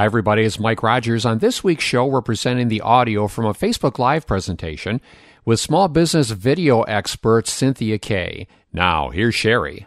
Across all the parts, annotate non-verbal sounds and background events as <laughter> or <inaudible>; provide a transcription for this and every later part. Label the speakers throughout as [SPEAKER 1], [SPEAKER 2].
[SPEAKER 1] Hi, everybody. It's Mike Rogers. On this week's show, we're presenting the audio from a Facebook Live presentation with small business video expert Cynthia Kay. Now, here's Sheri.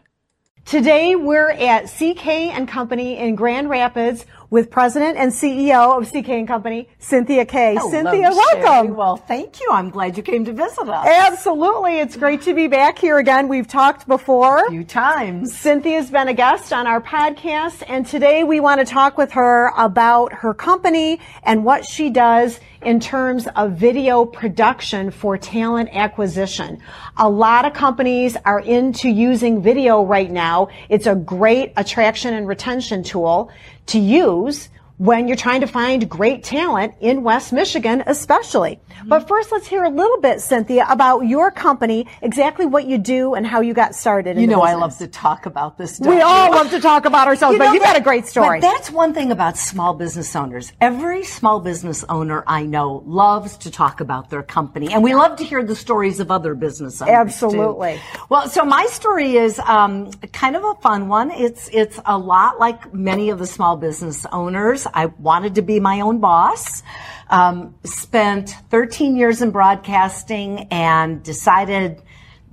[SPEAKER 2] Today we're at CK and Company in Grand Rapids with President and CEO of CK and Company, Cynthia Kay.
[SPEAKER 3] Hello,
[SPEAKER 2] Cynthia,
[SPEAKER 3] Sheri.
[SPEAKER 2] welcome.
[SPEAKER 3] Well, thank you. I'm glad you came to visit us.
[SPEAKER 2] Absolutely. It's great to be back here again. We've talked before.
[SPEAKER 3] A few times.
[SPEAKER 2] Cynthia's been a guest on our podcast, and today we want to talk with her about her company and what she does in terms of video production for talent acquisition. A lot of companies are into using video right now. It's a great attraction and retention tool to use when you're trying to find great talent in West Michigan, especially. Mm-hmm. But first, let's hear a little bit, Cynthia, about your company, exactly what you do and how you got started.
[SPEAKER 3] You know,
[SPEAKER 2] I
[SPEAKER 3] love to talk about this.
[SPEAKER 2] Stuff.
[SPEAKER 3] We
[SPEAKER 2] all love to talk about ourselves,
[SPEAKER 3] you
[SPEAKER 2] but
[SPEAKER 3] know,
[SPEAKER 2] you've got a great story.
[SPEAKER 3] But that's one thing about small business owners. Every small business owner I know loves to talk about their company, and we love to hear the stories of other business owners.
[SPEAKER 2] Absolutely.
[SPEAKER 3] Too. Well, so my story is um, kind of a fun one. It's it's a lot like many of the small business owners. I wanted to be my own boss. Um, spent 13 years in broadcasting and decided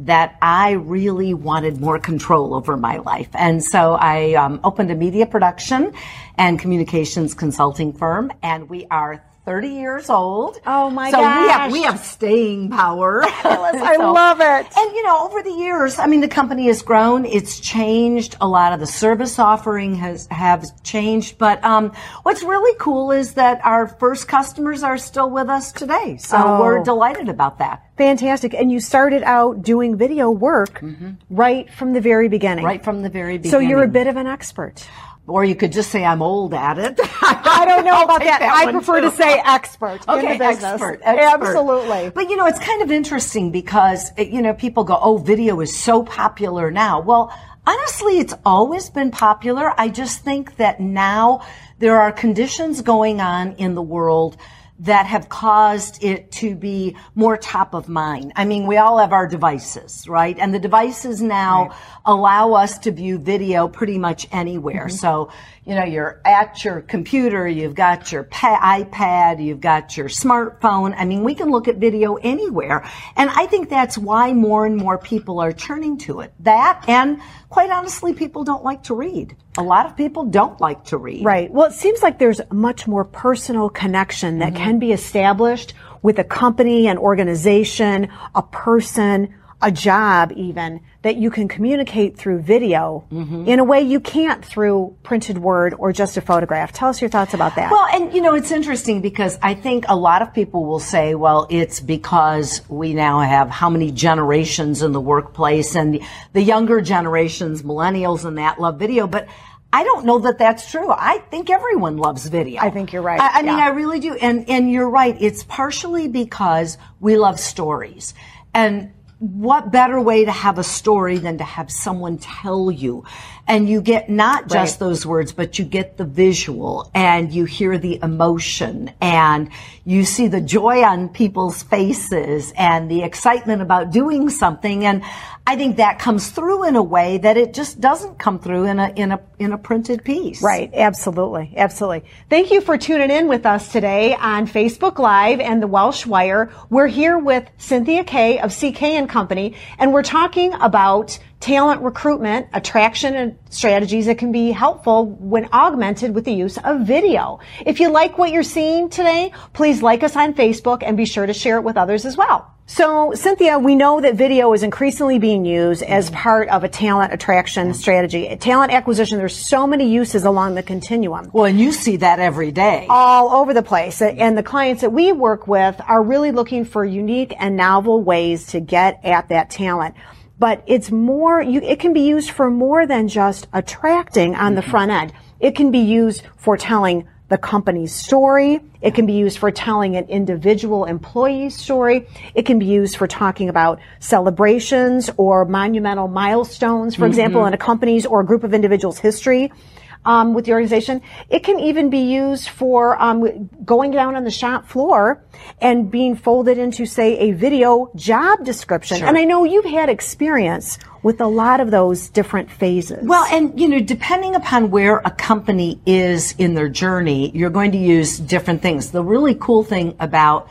[SPEAKER 3] that I really wanted more control over my life. And so I um, opened a media production and communications consulting firm, and we are 30 years old.
[SPEAKER 2] Oh my
[SPEAKER 3] so
[SPEAKER 2] gosh.
[SPEAKER 3] we have we have staying power. <laughs> <laughs>
[SPEAKER 2] I
[SPEAKER 3] So-
[SPEAKER 2] love it.
[SPEAKER 3] And you know, over the years, I mean, the company has grown. It's changed. A lot of the service offering has have changed. But um, what's really cool is that our first customers are still with us today. So
[SPEAKER 2] Oh.
[SPEAKER 3] we're delighted about that.
[SPEAKER 2] Fantastic. And you started out doing video work right from the very beginning.
[SPEAKER 3] Mm-hmm. Right from the very beginning.
[SPEAKER 2] So you're a bit of an expert.
[SPEAKER 3] Or you could just say I'm old at it. <laughs>
[SPEAKER 2] I don't know about
[SPEAKER 3] take
[SPEAKER 2] that. I prefer
[SPEAKER 3] too.
[SPEAKER 2] to say expert in
[SPEAKER 3] Okay,
[SPEAKER 2] the business.
[SPEAKER 3] expert, expert.
[SPEAKER 2] Absolutely.
[SPEAKER 3] But you know, it's kind of interesting because it- you know people go, "Oh, video is so popular now." Well, honestly, it's always been popular. I just think that now there are conditions going on in the world that have caused it to be more top of mind. I mean, we all have our devices, right? And the devices now allow us to view video pretty much anywhere. Mm-hmm. So, you know, you're at your computer, you've got your pa- iPad, you've got your smartphone. I mean, we can look at video anywhere. And I think that's why more and more people are turning to it. That and quite honestly, people don't like to read. A lot of people don't like to read.
[SPEAKER 2] Right. Well, it seems like there's a much more personal connection that
[SPEAKER 3] Mm-hmm.
[SPEAKER 2] can be established with a company, an organization, a person, a job even, that you can communicate through video
[SPEAKER 3] Mm-hmm.
[SPEAKER 2] in a way you can't through printed word or just a photograph. Tell us your thoughts about that.
[SPEAKER 3] Well, and you know, it's interesting because I think a lot of people will say, well, it's because we now have how many generations in the workplace and the, the younger generations, millennials and that love video, but I don't know that that's true. I think everyone loves video.
[SPEAKER 2] I think you're right.
[SPEAKER 3] I, I mean, I really do. And, and you're right. It's partially because we love stories. And what better way to have a story than to have someone tell you? And you get not just
[SPEAKER 2] Right.
[SPEAKER 3] those words, but you get the visual and you hear the emotion and you see the joy on people's faces and the excitement about doing something. And I think that comes through in a way that it just doesn't come through in a, in a, in a printed piece.
[SPEAKER 2] Right, absolutely, absolutely. Thank you for tuning in with us today on Facebook Live and the Welsh Wire. We're here with Cynthia Kay of CK and Company, and we're talking about talent recruitment, attraction and strategies that can be helpful when augmented with the use of video. If you like what you're seeing today, please like us on Facebook and be sure to share it with others as well. So, Cynthia, we know that video is increasingly being used as part of a talent attraction strategy. Talent acquisition, there's so many uses along the continuum.
[SPEAKER 3] Well, and you see that every day.
[SPEAKER 2] All over the place. And the clients that we work with are really looking for unique and novel ways to get at that talent. But it's more, you, it can be used for more than just attracting on the mm-hmm. front end. It can be used for telling the company's story. It can be used for telling an individual employee's story. It can be used for talking about celebrations or monumental milestones, for mm-hmm. example, in a company's or a group of individuals' history. Um, with the organization, it can even be used for um, going down on the shop floor and being folded into, say, a video job description. And I know you've had experience with a lot of those different phases.
[SPEAKER 3] Well, and you know, depending upon where a company is in their journey, you're going to use different things. The really cool thing about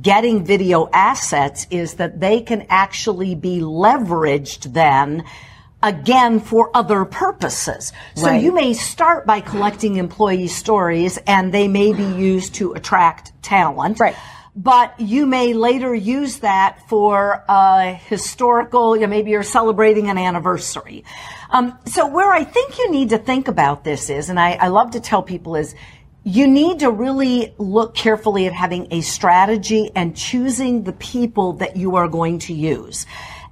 [SPEAKER 3] getting video assets is that they can actually be leveraged then again for other purposes. So
[SPEAKER 2] Right.
[SPEAKER 3] you may start by collecting employee stories and they may be used to attract talent.
[SPEAKER 2] Right.
[SPEAKER 3] But you may later use that for a historical, you know, maybe you're celebrating an anniversary. Um, so where I think you need to think about this is, and I, I love to tell people is, you need to really look carefully at having a strategy and choosing the people that you are going to use.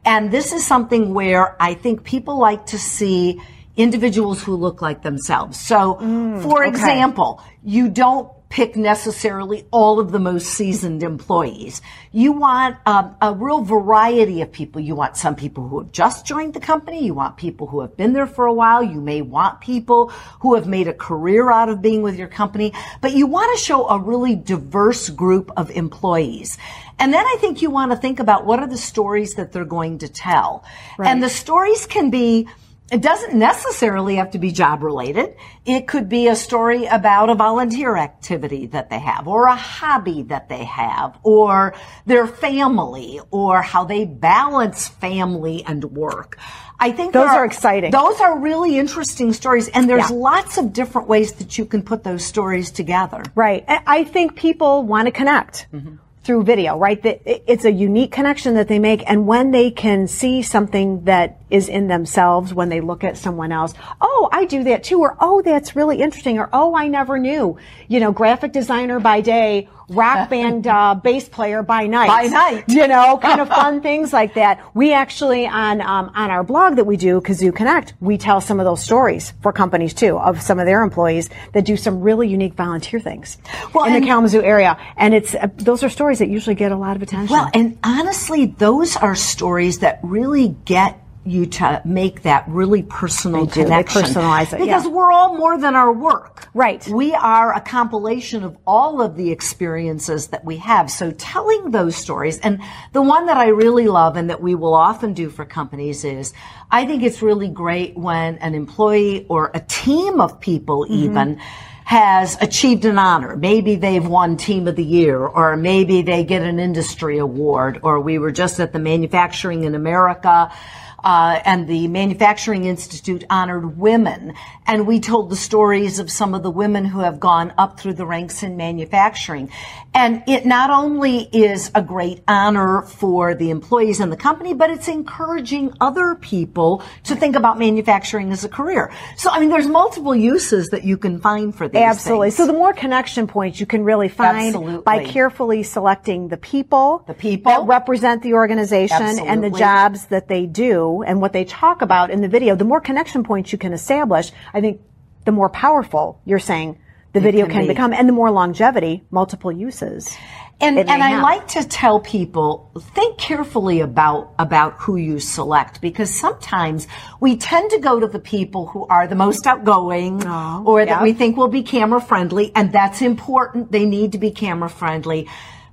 [SPEAKER 3] And this is something where I think people like to see individuals who look like themselves. So, for example, you don't pick necessarily all of the most seasoned employees. You want um, a real variety of people. You want some people who have just joined the company. You want people who have been there for a while. You may want people who have made a career out of being with your company, but you want to show a really diverse group of employees. And then I think you want to think about what are the stories that they're going to tell. And the stories can be it doesn't necessarily have to be job related. It could be a story about a volunteer activity that they have or a hobby that they have or their family or how they balance family and work. I think
[SPEAKER 2] Those
[SPEAKER 3] there
[SPEAKER 2] are exciting.
[SPEAKER 3] Those are really interesting stories and there's
[SPEAKER 2] Yeah.
[SPEAKER 3] lots of different ways that you can put those stories together.
[SPEAKER 2] Right. I I think people want to connect mm-hmm. Through video, right? It's a unique connection that they make. And when they can see something that is in themselves, when they look at someone else, oh, I do that too, or oh, that's really interesting, or oh, I never knew. You know, graphic designer by day, rock <laughs> band uh, bass player by night.
[SPEAKER 3] By night.
[SPEAKER 2] You know, <laughs> kind of fun things like that. We actually on um, on our blog that we do, Kazoo Connect, we tell some of those stories for companies too of some of their employees that do some really unique volunteer things
[SPEAKER 3] Well,
[SPEAKER 2] in the Kalamazoo area, and it's uh, those are stories that usually get a lot of attention.
[SPEAKER 3] Well, and honestly, those are stories that really get you to make that really personal
[SPEAKER 2] do.
[SPEAKER 3] Connection.
[SPEAKER 2] personalize it,
[SPEAKER 3] Because
[SPEAKER 2] yeah.
[SPEAKER 3] we're all more than our work.
[SPEAKER 2] Right.
[SPEAKER 3] We are a compilation of all of the experiences that we have. So telling those stories, and the one that I really love and that we will often do for companies is, I think it's really great when an employee or a team of people
[SPEAKER 2] Mm-hmm.
[SPEAKER 3] even has achieved an honor. Maybe they've won team of the year or maybe they get an industry award or we were just at the manufacturing in America. Uh, and the Manufacturing Institute honored women. And we told the stories of some of the women who have gone up through the ranks in manufacturing. And it not only is a great honor for the employees in the company, but it's encouraging other people to think about manufacturing as a career. So, I mean, there's multiple uses that you can find for these
[SPEAKER 2] Absolutely.
[SPEAKER 3] things.
[SPEAKER 2] So the more connection points you can really find
[SPEAKER 3] Absolutely.
[SPEAKER 2] by carefully selecting the people,
[SPEAKER 3] The people.
[SPEAKER 2] that represent the organization and the jobs that they do and what they talk about in the video, the more connection points you can establish, I think the more powerful you're saying the video
[SPEAKER 3] can
[SPEAKER 2] can,
[SPEAKER 3] be.
[SPEAKER 2] become and the more longevity, multiple uses.
[SPEAKER 3] And, and I
[SPEAKER 2] have.
[SPEAKER 3] like to tell people think carefully about about who you select because sometimes we tend to go to the people who are the most outgoing oh, or that we think will be camera friendly and that's important they need to be camera friendly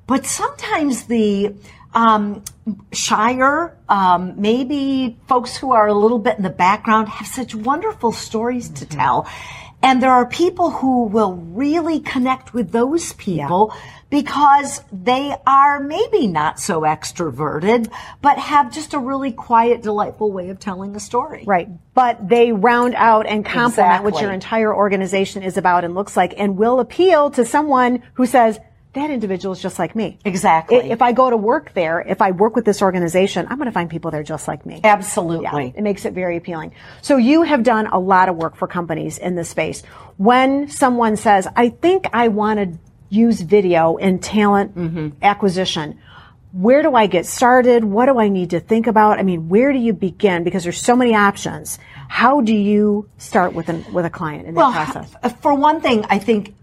[SPEAKER 3] but sometimes the um, shyer, um, maybe folks who are a little bit in the background have such wonderful stories to tell. And there are people who will really connect with those people because they are maybe not so extroverted, but have just a really quiet, delightful way of telling a story.
[SPEAKER 2] Right. But they round out and complement what your entire organization is about and looks like and will appeal to someone who says, that individual is just like me.
[SPEAKER 3] Exactly.
[SPEAKER 2] If I go to work there, if I work with this organization, I'm going to find people there just like me.
[SPEAKER 3] Absolutely.
[SPEAKER 2] Yeah, it makes it very appealing. So you have done a lot of work for companies in this space. When someone says, I think I want to use video in talent
[SPEAKER 3] Mm-hmm.
[SPEAKER 2] acquisition, where do I get started? What do I need to think about? I mean, where do you begin? Because there's so many options. How do you start with an, with a client in that
[SPEAKER 3] well,
[SPEAKER 2] process?
[SPEAKER 3] For one thing, I think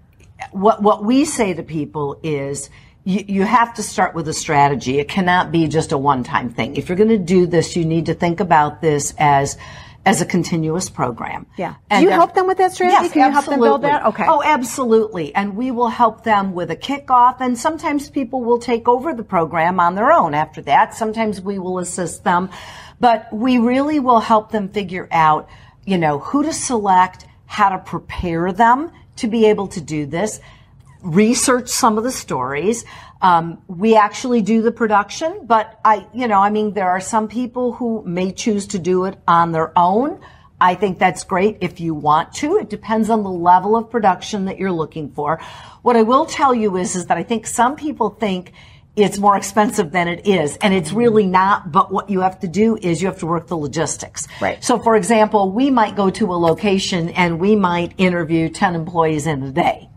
[SPEAKER 3] what what we say to people is you, you have to start with a strategy. It cannot be just a one time thing. If you're going to do this, you need to think about this as as a continuous program.
[SPEAKER 2] Yeah. And do you help them with that strategy?
[SPEAKER 3] Yes,
[SPEAKER 2] Can
[SPEAKER 3] absolutely.
[SPEAKER 2] you help them build that? Okay.
[SPEAKER 3] Oh, absolutely. And we will help them with a kickoff. And sometimes people will take over the program on their own after that. Sometimes we will assist them, but we really will help them figure out, you know, who to select, how to prepare them to be able to do this, research some of the stories. Um, we actually do the production, but I, you know, I mean, there are some people who may choose to do it on their own. I think that's great if you want to. It depends on the level of production that you're looking for. What I will tell you is, is that I think some people think it's more expensive than it is. And it's really not, but what you have to do is you have to work the logistics.
[SPEAKER 2] Right.
[SPEAKER 3] So for example, we might go to a location and we might interview 10 employees in a day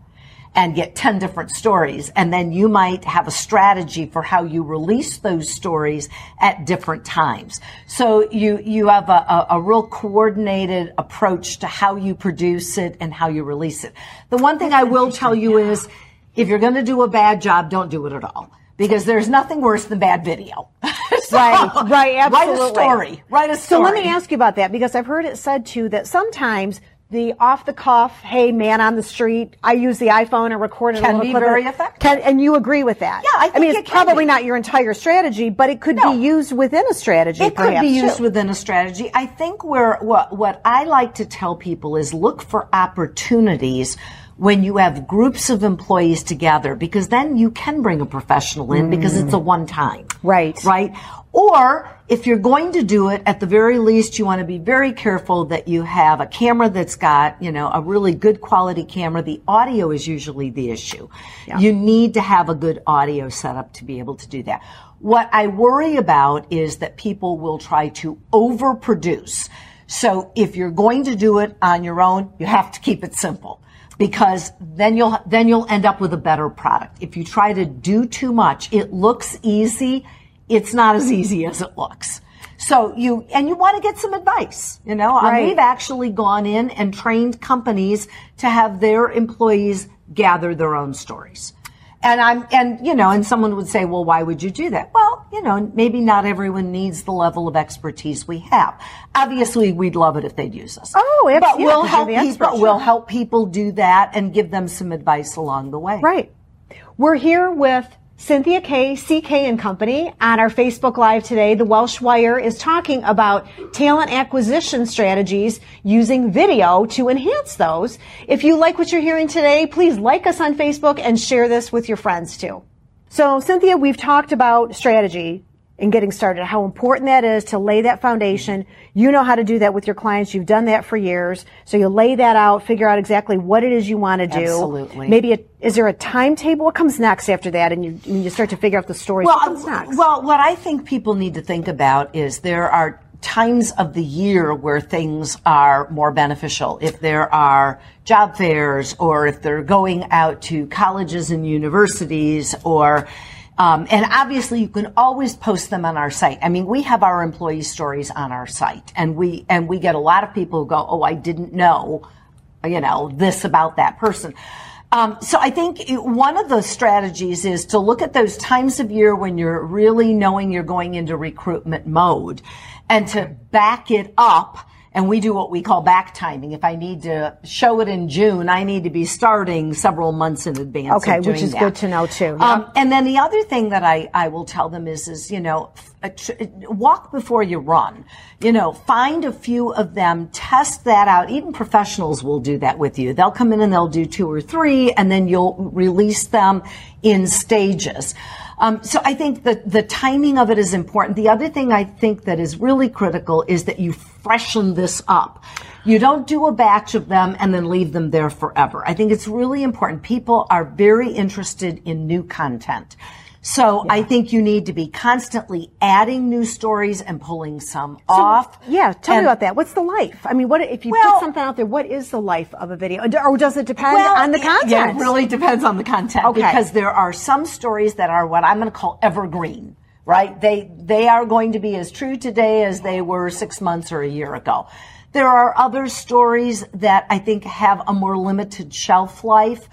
[SPEAKER 3] and get 10 different stories. And then you might have a strategy for how you release those stories at different times. So you, you have a, a, a, real coordinated approach to how you produce it and how you release it. The one thing I will tell you is if you're going to do a bad job, don't do it at all. Because there's nothing worse than bad video. <laughs>
[SPEAKER 2] so, right, right, absolutely.
[SPEAKER 3] Write a story. Write a story.
[SPEAKER 2] So let me ask you about that because I've heard it said too that sometimes the off the cuff, hey man on the street, I use the iPhone and record it.
[SPEAKER 3] Can be very effective. Can,
[SPEAKER 2] and you agree with that?
[SPEAKER 3] Yeah, I think
[SPEAKER 2] I mean, it's
[SPEAKER 3] it
[SPEAKER 2] probably
[SPEAKER 3] be.
[SPEAKER 2] not your entire strategy, but it could
[SPEAKER 3] no.
[SPEAKER 2] be used within a strategy.
[SPEAKER 3] It could be used
[SPEAKER 2] too.
[SPEAKER 3] within a strategy. I think where what what I like to tell people is look for opportunities when you have groups of employees together because then you can bring a professional in mm. because it's a one time.
[SPEAKER 2] Right.
[SPEAKER 3] Right. Or if you're going to do it, at the very least, you want to be very careful that you have a camera that's got, you know, a really good quality camera. The audio is usually the issue. Yeah. You need to have a good audio setup to be able to do that. What I worry about is that people will try to overproduce. So if you're going to do it on your own, you have to keep it simple because then you'll then you'll end up with a better product. If you try to do too much, it looks easy it's not as easy as it looks. So you, and you want to get some advice, you know,
[SPEAKER 2] right.
[SPEAKER 3] we've actually gone in and trained companies to have their employees gather their own stories. And I'm, and, you know, and someone would say, well, why would you do that? Well, you know, maybe not everyone needs the level of expertise we have. Obviously, we'd love it if they'd use us.
[SPEAKER 2] Oh, absolutely.
[SPEAKER 3] But we'll help
[SPEAKER 2] people,
[SPEAKER 3] we'll help people do that and give them some advice along the way.
[SPEAKER 2] Right. We're here with Cynthia Kay, CK and Company on our Facebook Live today. The Welsh Wire is talking about talent acquisition strategies using video to enhance those. If you like what you're hearing today, please like us on Facebook and share this with your friends too. So Cynthia, we've talked about strategy in getting started, how important that is to lay that foundation. You know how to do that with your clients. You've done that for years. So you lay that out, figure out exactly what it is you want to do.
[SPEAKER 3] Absolutely.
[SPEAKER 2] Maybe a, is there a timetable? What comes next after that? And you, when you start to figure out the story.
[SPEAKER 3] well,
[SPEAKER 2] what comes next?
[SPEAKER 3] Well, what I think people need to think about is there are times of the year where things are more beneficial. If there are job fairs or if they're going out to colleges and universities or um, and obviously, you can always post them on our site. I mean, we have our employee stories on our site, and we and we get a lot of people who go, "Oh, I didn't know, you know, this about that person." Um, so I think it, one of the strategies is to look at those times of year when you're really knowing you're going into recruitment mode, and to back it up and we do what we call back timing. If I need to show it in June, I need to be starting several months in advance.
[SPEAKER 2] Okay, which is
[SPEAKER 3] that.
[SPEAKER 2] good to know too.
[SPEAKER 3] Um, and then the other thing that I, I will tell them is, is, you know, walk before you run. You know, find a few of them, test that out. Even professionals will do that with you. They'll come in and they'll do two or three and then you'll release them in stages. Um, so I think that the timing of it is important. The other thing I think that is really critical is that you freshen this up. You don't do a batch of them and then leave them there forever. I think it's really important. People are very interested in new content. So yeah. I think you need to be constantly adding new stories and pulling some so, off.
[SPEAKER 2] Yeah, tell and, me about that. What's the life? I mean, what if you well, put something out there? What is the life of a video, or does it depend
[SPEAKER 3] well,
[SPEAKER 2] on the content?
[SPEAKER 3] Yeah, it really depends on the content
[SPEAKER 2] okay.
[SPEAKER 3] because there are some stories that are what I'm going to call evergreen. Right? They, they are going to be as true today as they were six months or a year ago. There are other stories that I think have a more limited shelf life.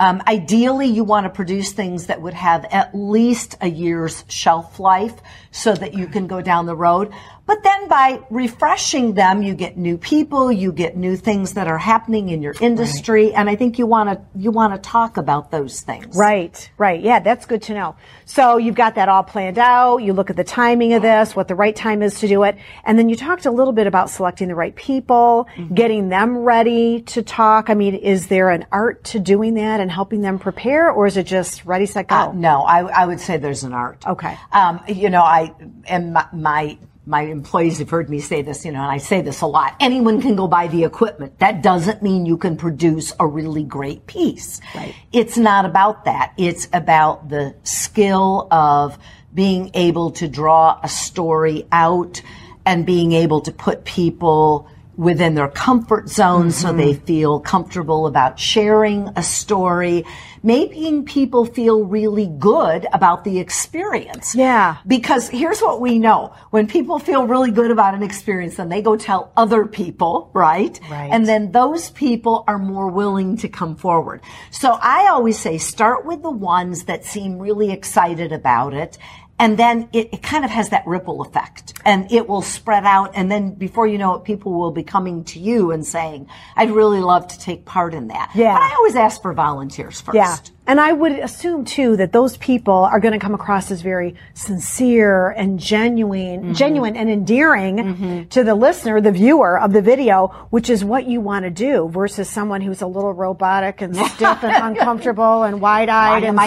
[SPEAKER 3] Um, ideally, you want to produce things that would have at least a year's shelf life so that you can go down the road. But then by refreshing them, you get new people, you get new things that are happening in your industry, right. and I think you want to you want to talk about those things.
[SPEAKER 2] Right, right. Yeah, that's good to know. So you've got that all planned out. You look at the timing of this, what the right time is to do it, and then you talked a little bit about selecting the right people, mm-hmm. getting them ready to talk. I mean, is there an art to doing that and helping them prepare, or is it just ready, set, go? Uh,
[SPEAKER 3] no, I, I, would say there's an art.
[SPEAKER 2] Okay.
[SPEAKER 3] Um, you know, I and my, my my employees have heard me say this, you know, and I say this a lot. Anyone can go buy the equipment. That doesn't mean you can produce a really great piece.
[SPEAKER 2] Right.
[SPEAKER 3] It's not about that. It's about the skill of being able to draw a story out and being able to put people within their comfort zone mm-hmm. so they feel comfortable about sharing a story, making people feel really good about the experience.
[SPEAKER 2] Yeah.
[SPEAKER 3] Because here's what we know. When people feel really good about an experience, then they go tell other people, right?
[SPEAKER 2] Right.
[SPEAKER 3] And then those people are more willing to come forward. So I always say start with the ones that seem really excited about it and then it, it, kind of has that ripple effect. And it will spread out. And then before you know it people will be coming to you and saying i'd really love to take part in that.
[SPEAKER 2] Yeah.
[SPEAKER 3] But i always ask for volunteers first.
[SPEAKER 2] Yeah. And i would assume too that those people are going to come across as very sincere and genuine mm-hmm. genuine and endearing mm-hmm. to the listener the viewer of the video which is what you want to do versus someone who's a little robotic and stiff and <laughs> uncomfortable and wide-eyed and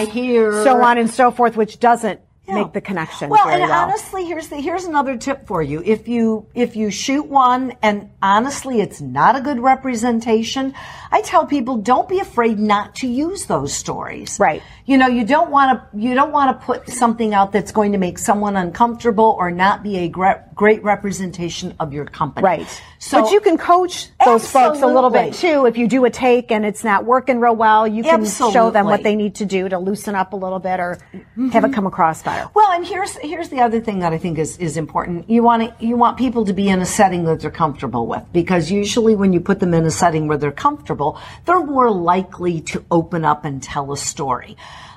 [SPEAKER 2] so on and so forth which doesn't yeah. make the connection.
[SPEAKER 3] Well, and well. honestly, here's the here's another tip for you. If you if you shoot one and honestly it's not a good representation, I tell people don't be afraid not to use those stories.
[SPEAKER 2] Right.
[SPEAKER 3] You know, you don't want to you don't want to put something out that's going to make someone uncomfortable or not be a great great representation of your company.
[SPEAKER 2] Right. So, but you can coach those absolutely. folks a little bit too. If you do a take and it's not working real well, you can absolutely. show them what they need to do to loosen up a little bit or mm-hmm. have it come across better.
[SPEAKER 3] Well, and here's here's the other thing that I think is is important. You want to, you want people to be in a setting that they're comfortable with because usually when you put them in a setting where they're comfortable, they're more likely to open up and tell a story.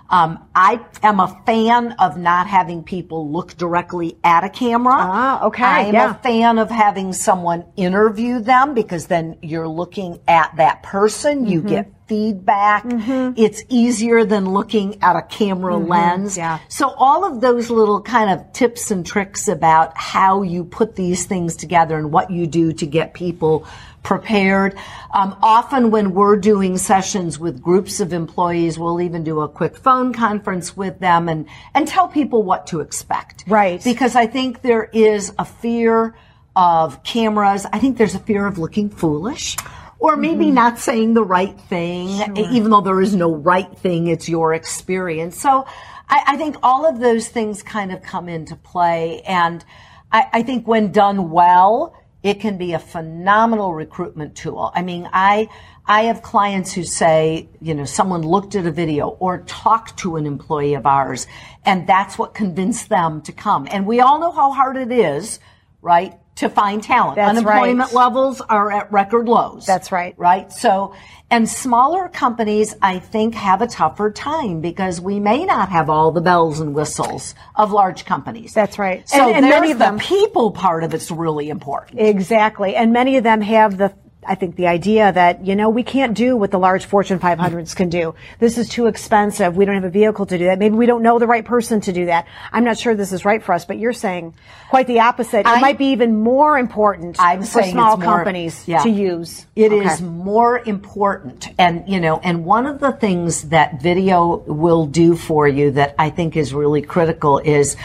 [SPEAKER 3] Um, I am a fan of not having people look directly at a camera.
[SPEAKER 2] Ah, okay.
[SPEAKER 3] I'm
[SPEAKER 2] yeah.
[SPEAKER 3] a fan of having someone interview them because then you're looking at that person. Mm-hmm. You get feedback. Mm-hmm. It's easier than looking at a camera mm-hmm. lens.
[SPEAKER 2] Yeah.
[SPEAKER 3] So all of those little kind of tips and tricks about how you put these things together and what you do to get people prepared. Um, often when we're doing sessions with groups of employees, we'll even do a quick phone conference with them and, and tell people what to expect.
[SPEAKER 2] Right.
[SPEAKER 3] Because I think there is a fear of cameras. I think there's a fear of looking foolish or maybe mm-hmm. not saying the right thing, sure. even though there is no right thing, it's your experience. So I, I, think all of those things kind of come into play. And I, I think when done well, it can be a phenomenal recruitment tool. I mean, I, I have clients who say, you know, someone looked at a video or talked to an employee of ours, and that's what convinced them to come. And we all know how hard it is, right? To find talent.
[SPEAKER 2] That's
[SPEAKER 3] Unemployment
[SPEAKER 2] right.
[SPEAKER 3] levels are at record lows.
[SPEAKER 2] That's right.
[SPEAKER 3] Right? So, and smaller companies, I think, have a tougher time because we may not have all the bells and whistles of large companies.
[SPEAKER 2] That's right.
[SPEAKER 3] So and, and many of them, the people part of it's really important.
[SPEAKER 2] Exactly. And many of them have the I think the idea that, you know, we can't do what the large Fortune 500s can do. This is too expensive. We don't have a vehicle to do that. Maybe we don't know the right person to do that. I'm not sure this is right for us, but you're saying quite the opposite. It might be even more important
[SPEAKER 3] I'm
[SPEAKER 2] for small companies
[SPEAKER 3] yeah.
[SPEAKER 2] to use.
[SPEAKER 3] It okay. is more important. And, you know, and one of the things that video will do for you that I think is really critical is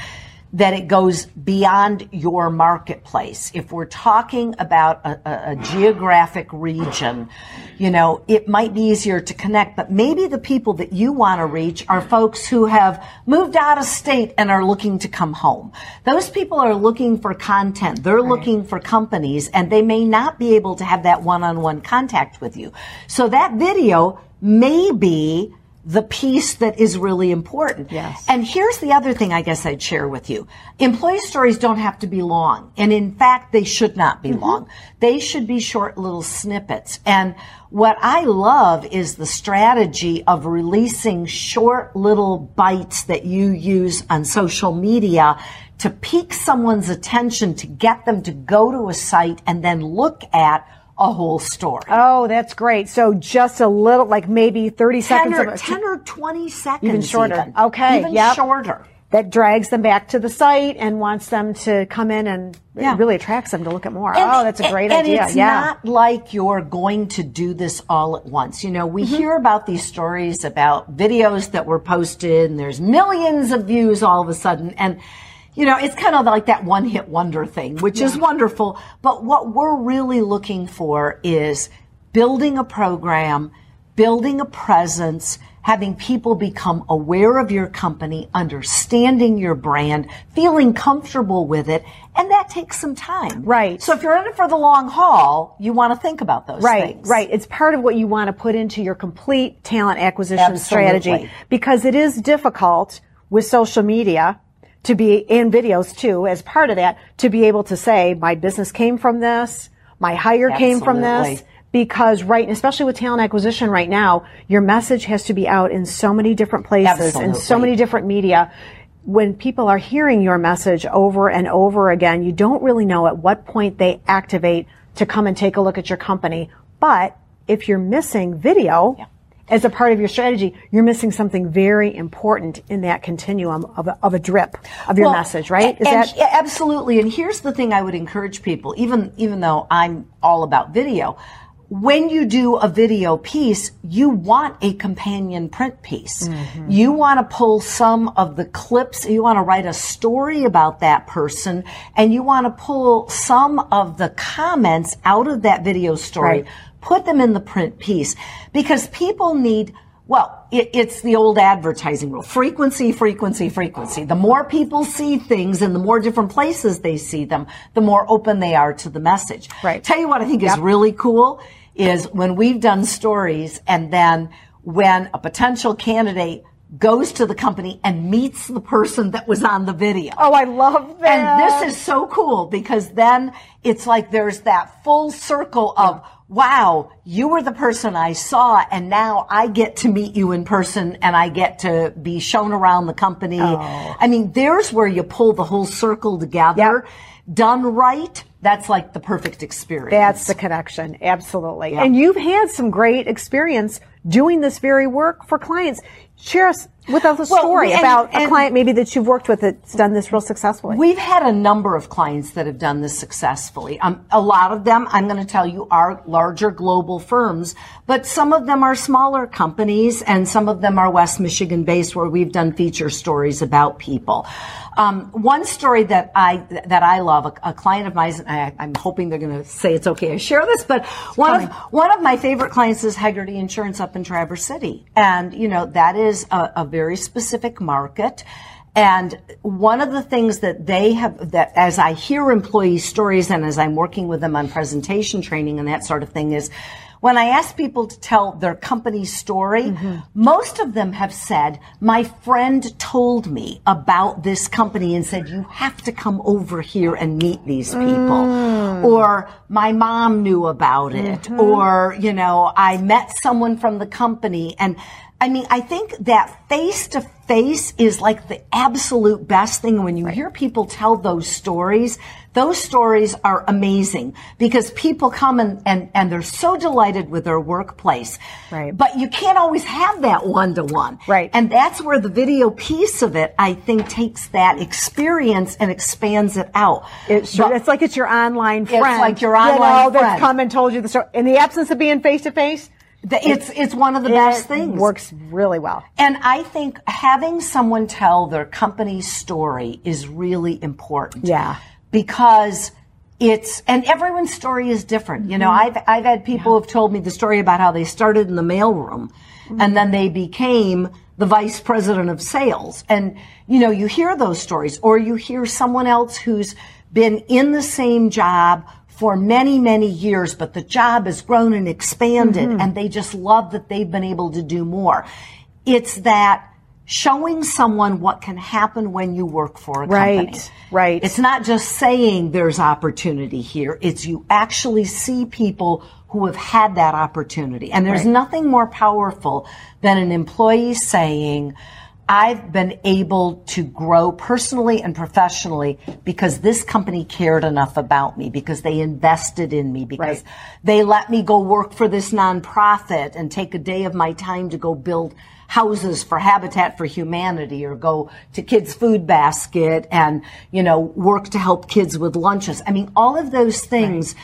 [SPEAKER 3] that it goes beyond your marketplace. If we're talking about a, a, a, geographic region, you know, it might be easier to connect, but maybe the people that you want to reach are folks who have moved out of state and are looking to come home. Those people are looking for content. They're right. looking for companies and they may not be able to have that one-on-one contact with you. So that video may be the piece that is really important.
[SPEAKER 2] Yes.
[SPEAKER 3] And here's the other thing I guess I'd share with you. Employee stories don't have to be long. And in fact, they should not be
[SPEAKER 2] Mm-hmm.
[SPEAKER 3] long. They should be short little snippets. And what I love is the strategy of releasing short little bites that you use on social media to pique someone's attention, to get them to go to a site and then look at a whole story.
[SPEAKER 2] Oh, that's great. So just a little, like maybe 30
[SPEAKER 3] 10
[SPEAKER 2] seconds
[SPEAKER 3] or,
[SPEAKER 2] of
[SPEAKER 3] 10 or 20 seconds.
[SPEAKER 2] Even shorter.
[SPEAKER 3] even.
[SPEAKER 2] Okay,
[SPEAKER 3] Even
[SPEAKER 2] yep.
[SPEAKER 3] shorter.
[SPEAKER 2] that drags them back to the site and wants them to come in and
[SPEAKER 3] Yeah.
[SPEAKER 2] it really attracts them to look at more.
[SPEAKER 3] And-
[SPEAKER 2] oh, that's a great
[SPEAKER 3] and
[SPEAKER 2] idea.
[SPEAKER 3] it's
[SPEAKER 2] yeah.
[SPEAKER 3] not like you're going to do this all at once. You know, we
[SPEAKER 2] Mm-hmm.
[SPEAKER 3] hear about these stories about videos that were posted and there's millions of views all of a sudden. And, you know, it's kind of like that one hit wonder thing, which is wonderful. But what we're really looking for is building a program, building a presence, having people become aware of your company, understanding your brand, feeling comfortable with it, and that takes some time.
[SPEAKER 2] Right.
[SPEAKER 3] So if you're in it for the long haul, you want to think about those
[SPEAKER 2] Right,
[SPEAKER 3] things.
[SPEAKER 2] right. It's part of what you want to put into your complete talent acquisition
[SPEAKER 3] Absolutely.
[SPEAKER 2] strategy because it is difficult with social media to be in videos too as part of that to be able to say my business came from this, my hire came from this. Because right, especially with talent acquisition right now, your message has to be out in so many different places and so many different media. When people are hearing your message over and over again, you don't really know at what point they activate to come and take a look at your company. But if you're missing video as a part of your strategy, you're missing something very important in that continuum of a, of a drip of your
[SPEAKER 3] Well,
[SPEAKER 2] message, right?
[SPEAKER 3] and-
[SPEAKER 2] that
[SPEAKER 3] absolutely? And here's the thing I would encourage people, even even though I'm all about video. When you do a video piece, you want a companion print piece.
[SPEAKER 2] Mm-hmm.
[SPEAKER 3] You want to pull some of the clips. You want to write a story about that person, and you want to pull some of the comments out of that video story,
[SPEAKER 2] Right.
[SPEAKER 3] Put them in the print piece, because people need well, it, it's the old advertising rule. Frequency, frequency, frequency. The more people see things and the more different places they see them, the more open they are to the message.
[SPEAKER 2] Right.
[SPEAKER 3] Tell you what I think is really cool is when we've done stories and then when a potential candidate goes to the company and meets the person that was on the video.
[SPEAKER 2] oh, I love that.
[SPEAKER 3] And this is so cool because then it's like there's that full circle of, wow, you were the person I saw and now I get to meet you in person and I get to be shown around the company.
[SPEAKER 2] Oh.
[SPEAKER 3] I mean, there's where you pull the whole circle together. Done right, that's like the perfect experience.
[SPEAKER 2] That's the connection. Absolutely. And you've had some great experience doing this very work for clients. Share with a
[SPEAKER 3] Well,
[SPEAKER 2] story
[SPEAKER 3] and-
[SPEAKER 2] about a client maybe that you've worked with that's done this real successfully.
[SPEAKER 3] We've had a number of clients that have done this successfully. Um, a lot of them, I'm going to tell you, are larger global firms, but some of them are smaller companies, and some of them are West Michigan based, where we've done feature stories about people. Um, one story that I that I love, a, a client of mine, I, I'm hoping they're going to say it's okay I share this, but one of one of my favorite clients is Hagerty Insurance up in Traverse City, and you know that is a, a very specific market. And one of the things that they have, that as I hear employee stories and as I'm working with them on presentation training and that sort of thing is, when I ask people to tell their company story, mm-hmm. most of them have said, my friend told me about this company and said, you have to come over here and meet these people. Mm. Or my mom knew about it. Mm-hmm. Or, you know, I met someone from the company and I mean, I think that face to face is like the absolute best thing. When you hear people tell those stories, those stories are amazing because people come and, and, and they're so delighted with their workplace.
[SPEAKER 2] Right.
[SPEAKER 3] But you can't always have that one to one.
[SPEAKER 2] Right.
[SPEAKER 3] And that's where the video piece of it, I think, takes that experience and expands it out.
[SPEAKER 2] It sure, it's like it's your online friend.
[SPEAKER 3] It's like your
[SPEAKER 2] you
[SPEAKER 3] online
[SPEAKER 2] know, that's
[SPEAKER 3] friend.
[SPEAKER 2] come and told you the story. In the absence of being face to face,
[SPEAKER 3] it's, it's one of the best things.
[SPEAKER 2] Works really well.
[SPEAKER 3] And I think having someone tell their company's story is really important.
[SPEAKER 2] Yeah.
[SPEAKER 3] Because it's, and everyone's story is different. You know, mm-hmm. I've, I've had people who've told me the story about how they started in the mailroom mm-hmm. and then they became the vice president of sales. And, you know, you hear those stories or you hear someone else who's been in the same job for many, many years, but the job has grown and expanded mm-hmm. and they just love that they've been able to do more it's that showing someone what can happen when you work for a
[SPEAKER 2] right,
[SPEAKER 3] company.
[SPEAKER 2] Right.
[SPEAKER 3] It's not just saying there's opportunity here. It's you actually see people who have had that opportunity. And there's
[SPEAKER 2] Right.
[SPEAKER 3] nothing more powerful than an employee saying, I've been able to grow personally and professionally because this company cared enough about me, because they invested in me, because
[SPEAKER 2] Right.
[SPEAKER 3] they let me go work for this nonprofit and take a day of my time to go build houses for Habitat for Humanity or go to Kids Food Basket and, you know, work to help kids with lunches. I mean, all of those things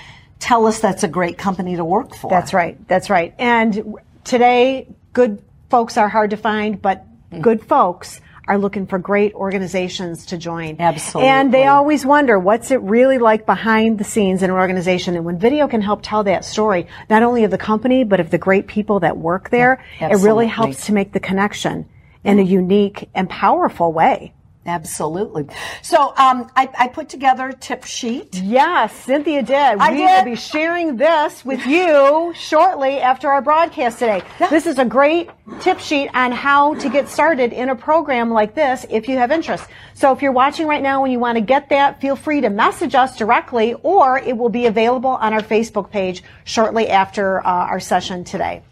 [SPEAKER 3] tell us that's a great company to work for.
[SPEAKER 2] That's right. That's right. And today, good folks are hard to find, but. Good folks are looking for great organizations to join.
[SPEAKER 3] Absolutely.
[SPEAKER 2] And they always wonder what's it really like behind the scenes in an organization. And when video can help tell that story, not only of the company, but of the great people that work there, it really helps to make the connection in a unique and powerful way.
[SPEAKER 3] Absolutely. So um, I, I put together a tip sheet.
[SPEAKER 2] Yes, Cynthia did.
[SPEAKER 3] I
[SPEAKER 2] we
[SPEAKER 3] did.
[SPEAKER 2] will be sharing this with you shortly after our broadcast today. This is a great tip sheet on how to get started in a program like this if you have interest. So if you're watching right now and you want to get that, feel free to message us directly or it will be available on our Facebook page shortly after uh, our session today.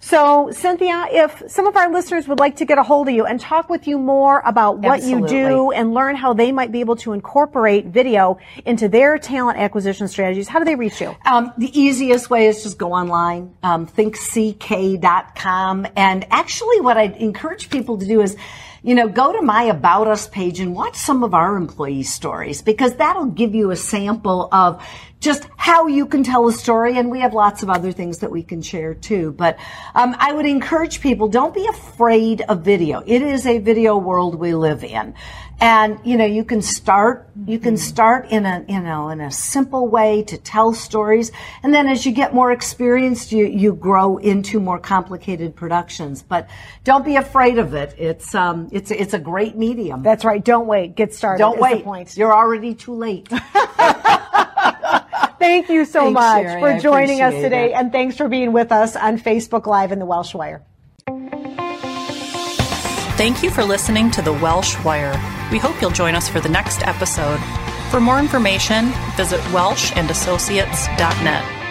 [SPEAKER 2] So, Cynthia, if some of our listeners would like to get a hold of you and talk with you more about what you do and learn how they might be able to incorporate video into their talent acquisition strategies, how do they reach you?
[SPEAKER 3] Um, the easiest way is just go online, um, thinkck.com. And actually, what I encourage people to do is, you know, go to my About Us page and watch some of our employee stories because that'll give you a sample of just how you can tell a story. And we have lots of other things that we can share too. But um, I would encourage people don't be afraid of video. It is a video world we live in. And you know, you can start you can start in a you know in a simple way to tell stories, and then as you get more experienced, you you grow into more complicated productions. But don't be afraid of it. It's um it's it's a great medium.
[SPEAKER 2] That's right. Don't wait. Get started.
[SPEAKER 3] Don't
[SPEAKER 2] is the
[SPEAKER 3] wait.
[SPEAKER 2] point.
[SPEAKER 3] You're already too late. <laughs>
[SPEAKER 2] Thank you so
[SPEAKER 3] Thanks,
[SPEAKER 2] much
[SPEAKER 3] Sheri.
[SPEAKER 2] for
[SPEAKER 3] I
[SPEAKER 2] joining us today,
[SPEAKER 3] it.
[SPEAKER 2] and thanks for being with us on Facebook Live in the Welsh Wire.
[SPEAKER 4] Thank you for listening to The Welsh Wire. We hope you'll join us for the next episode. For more information, visit welshandassociates.net.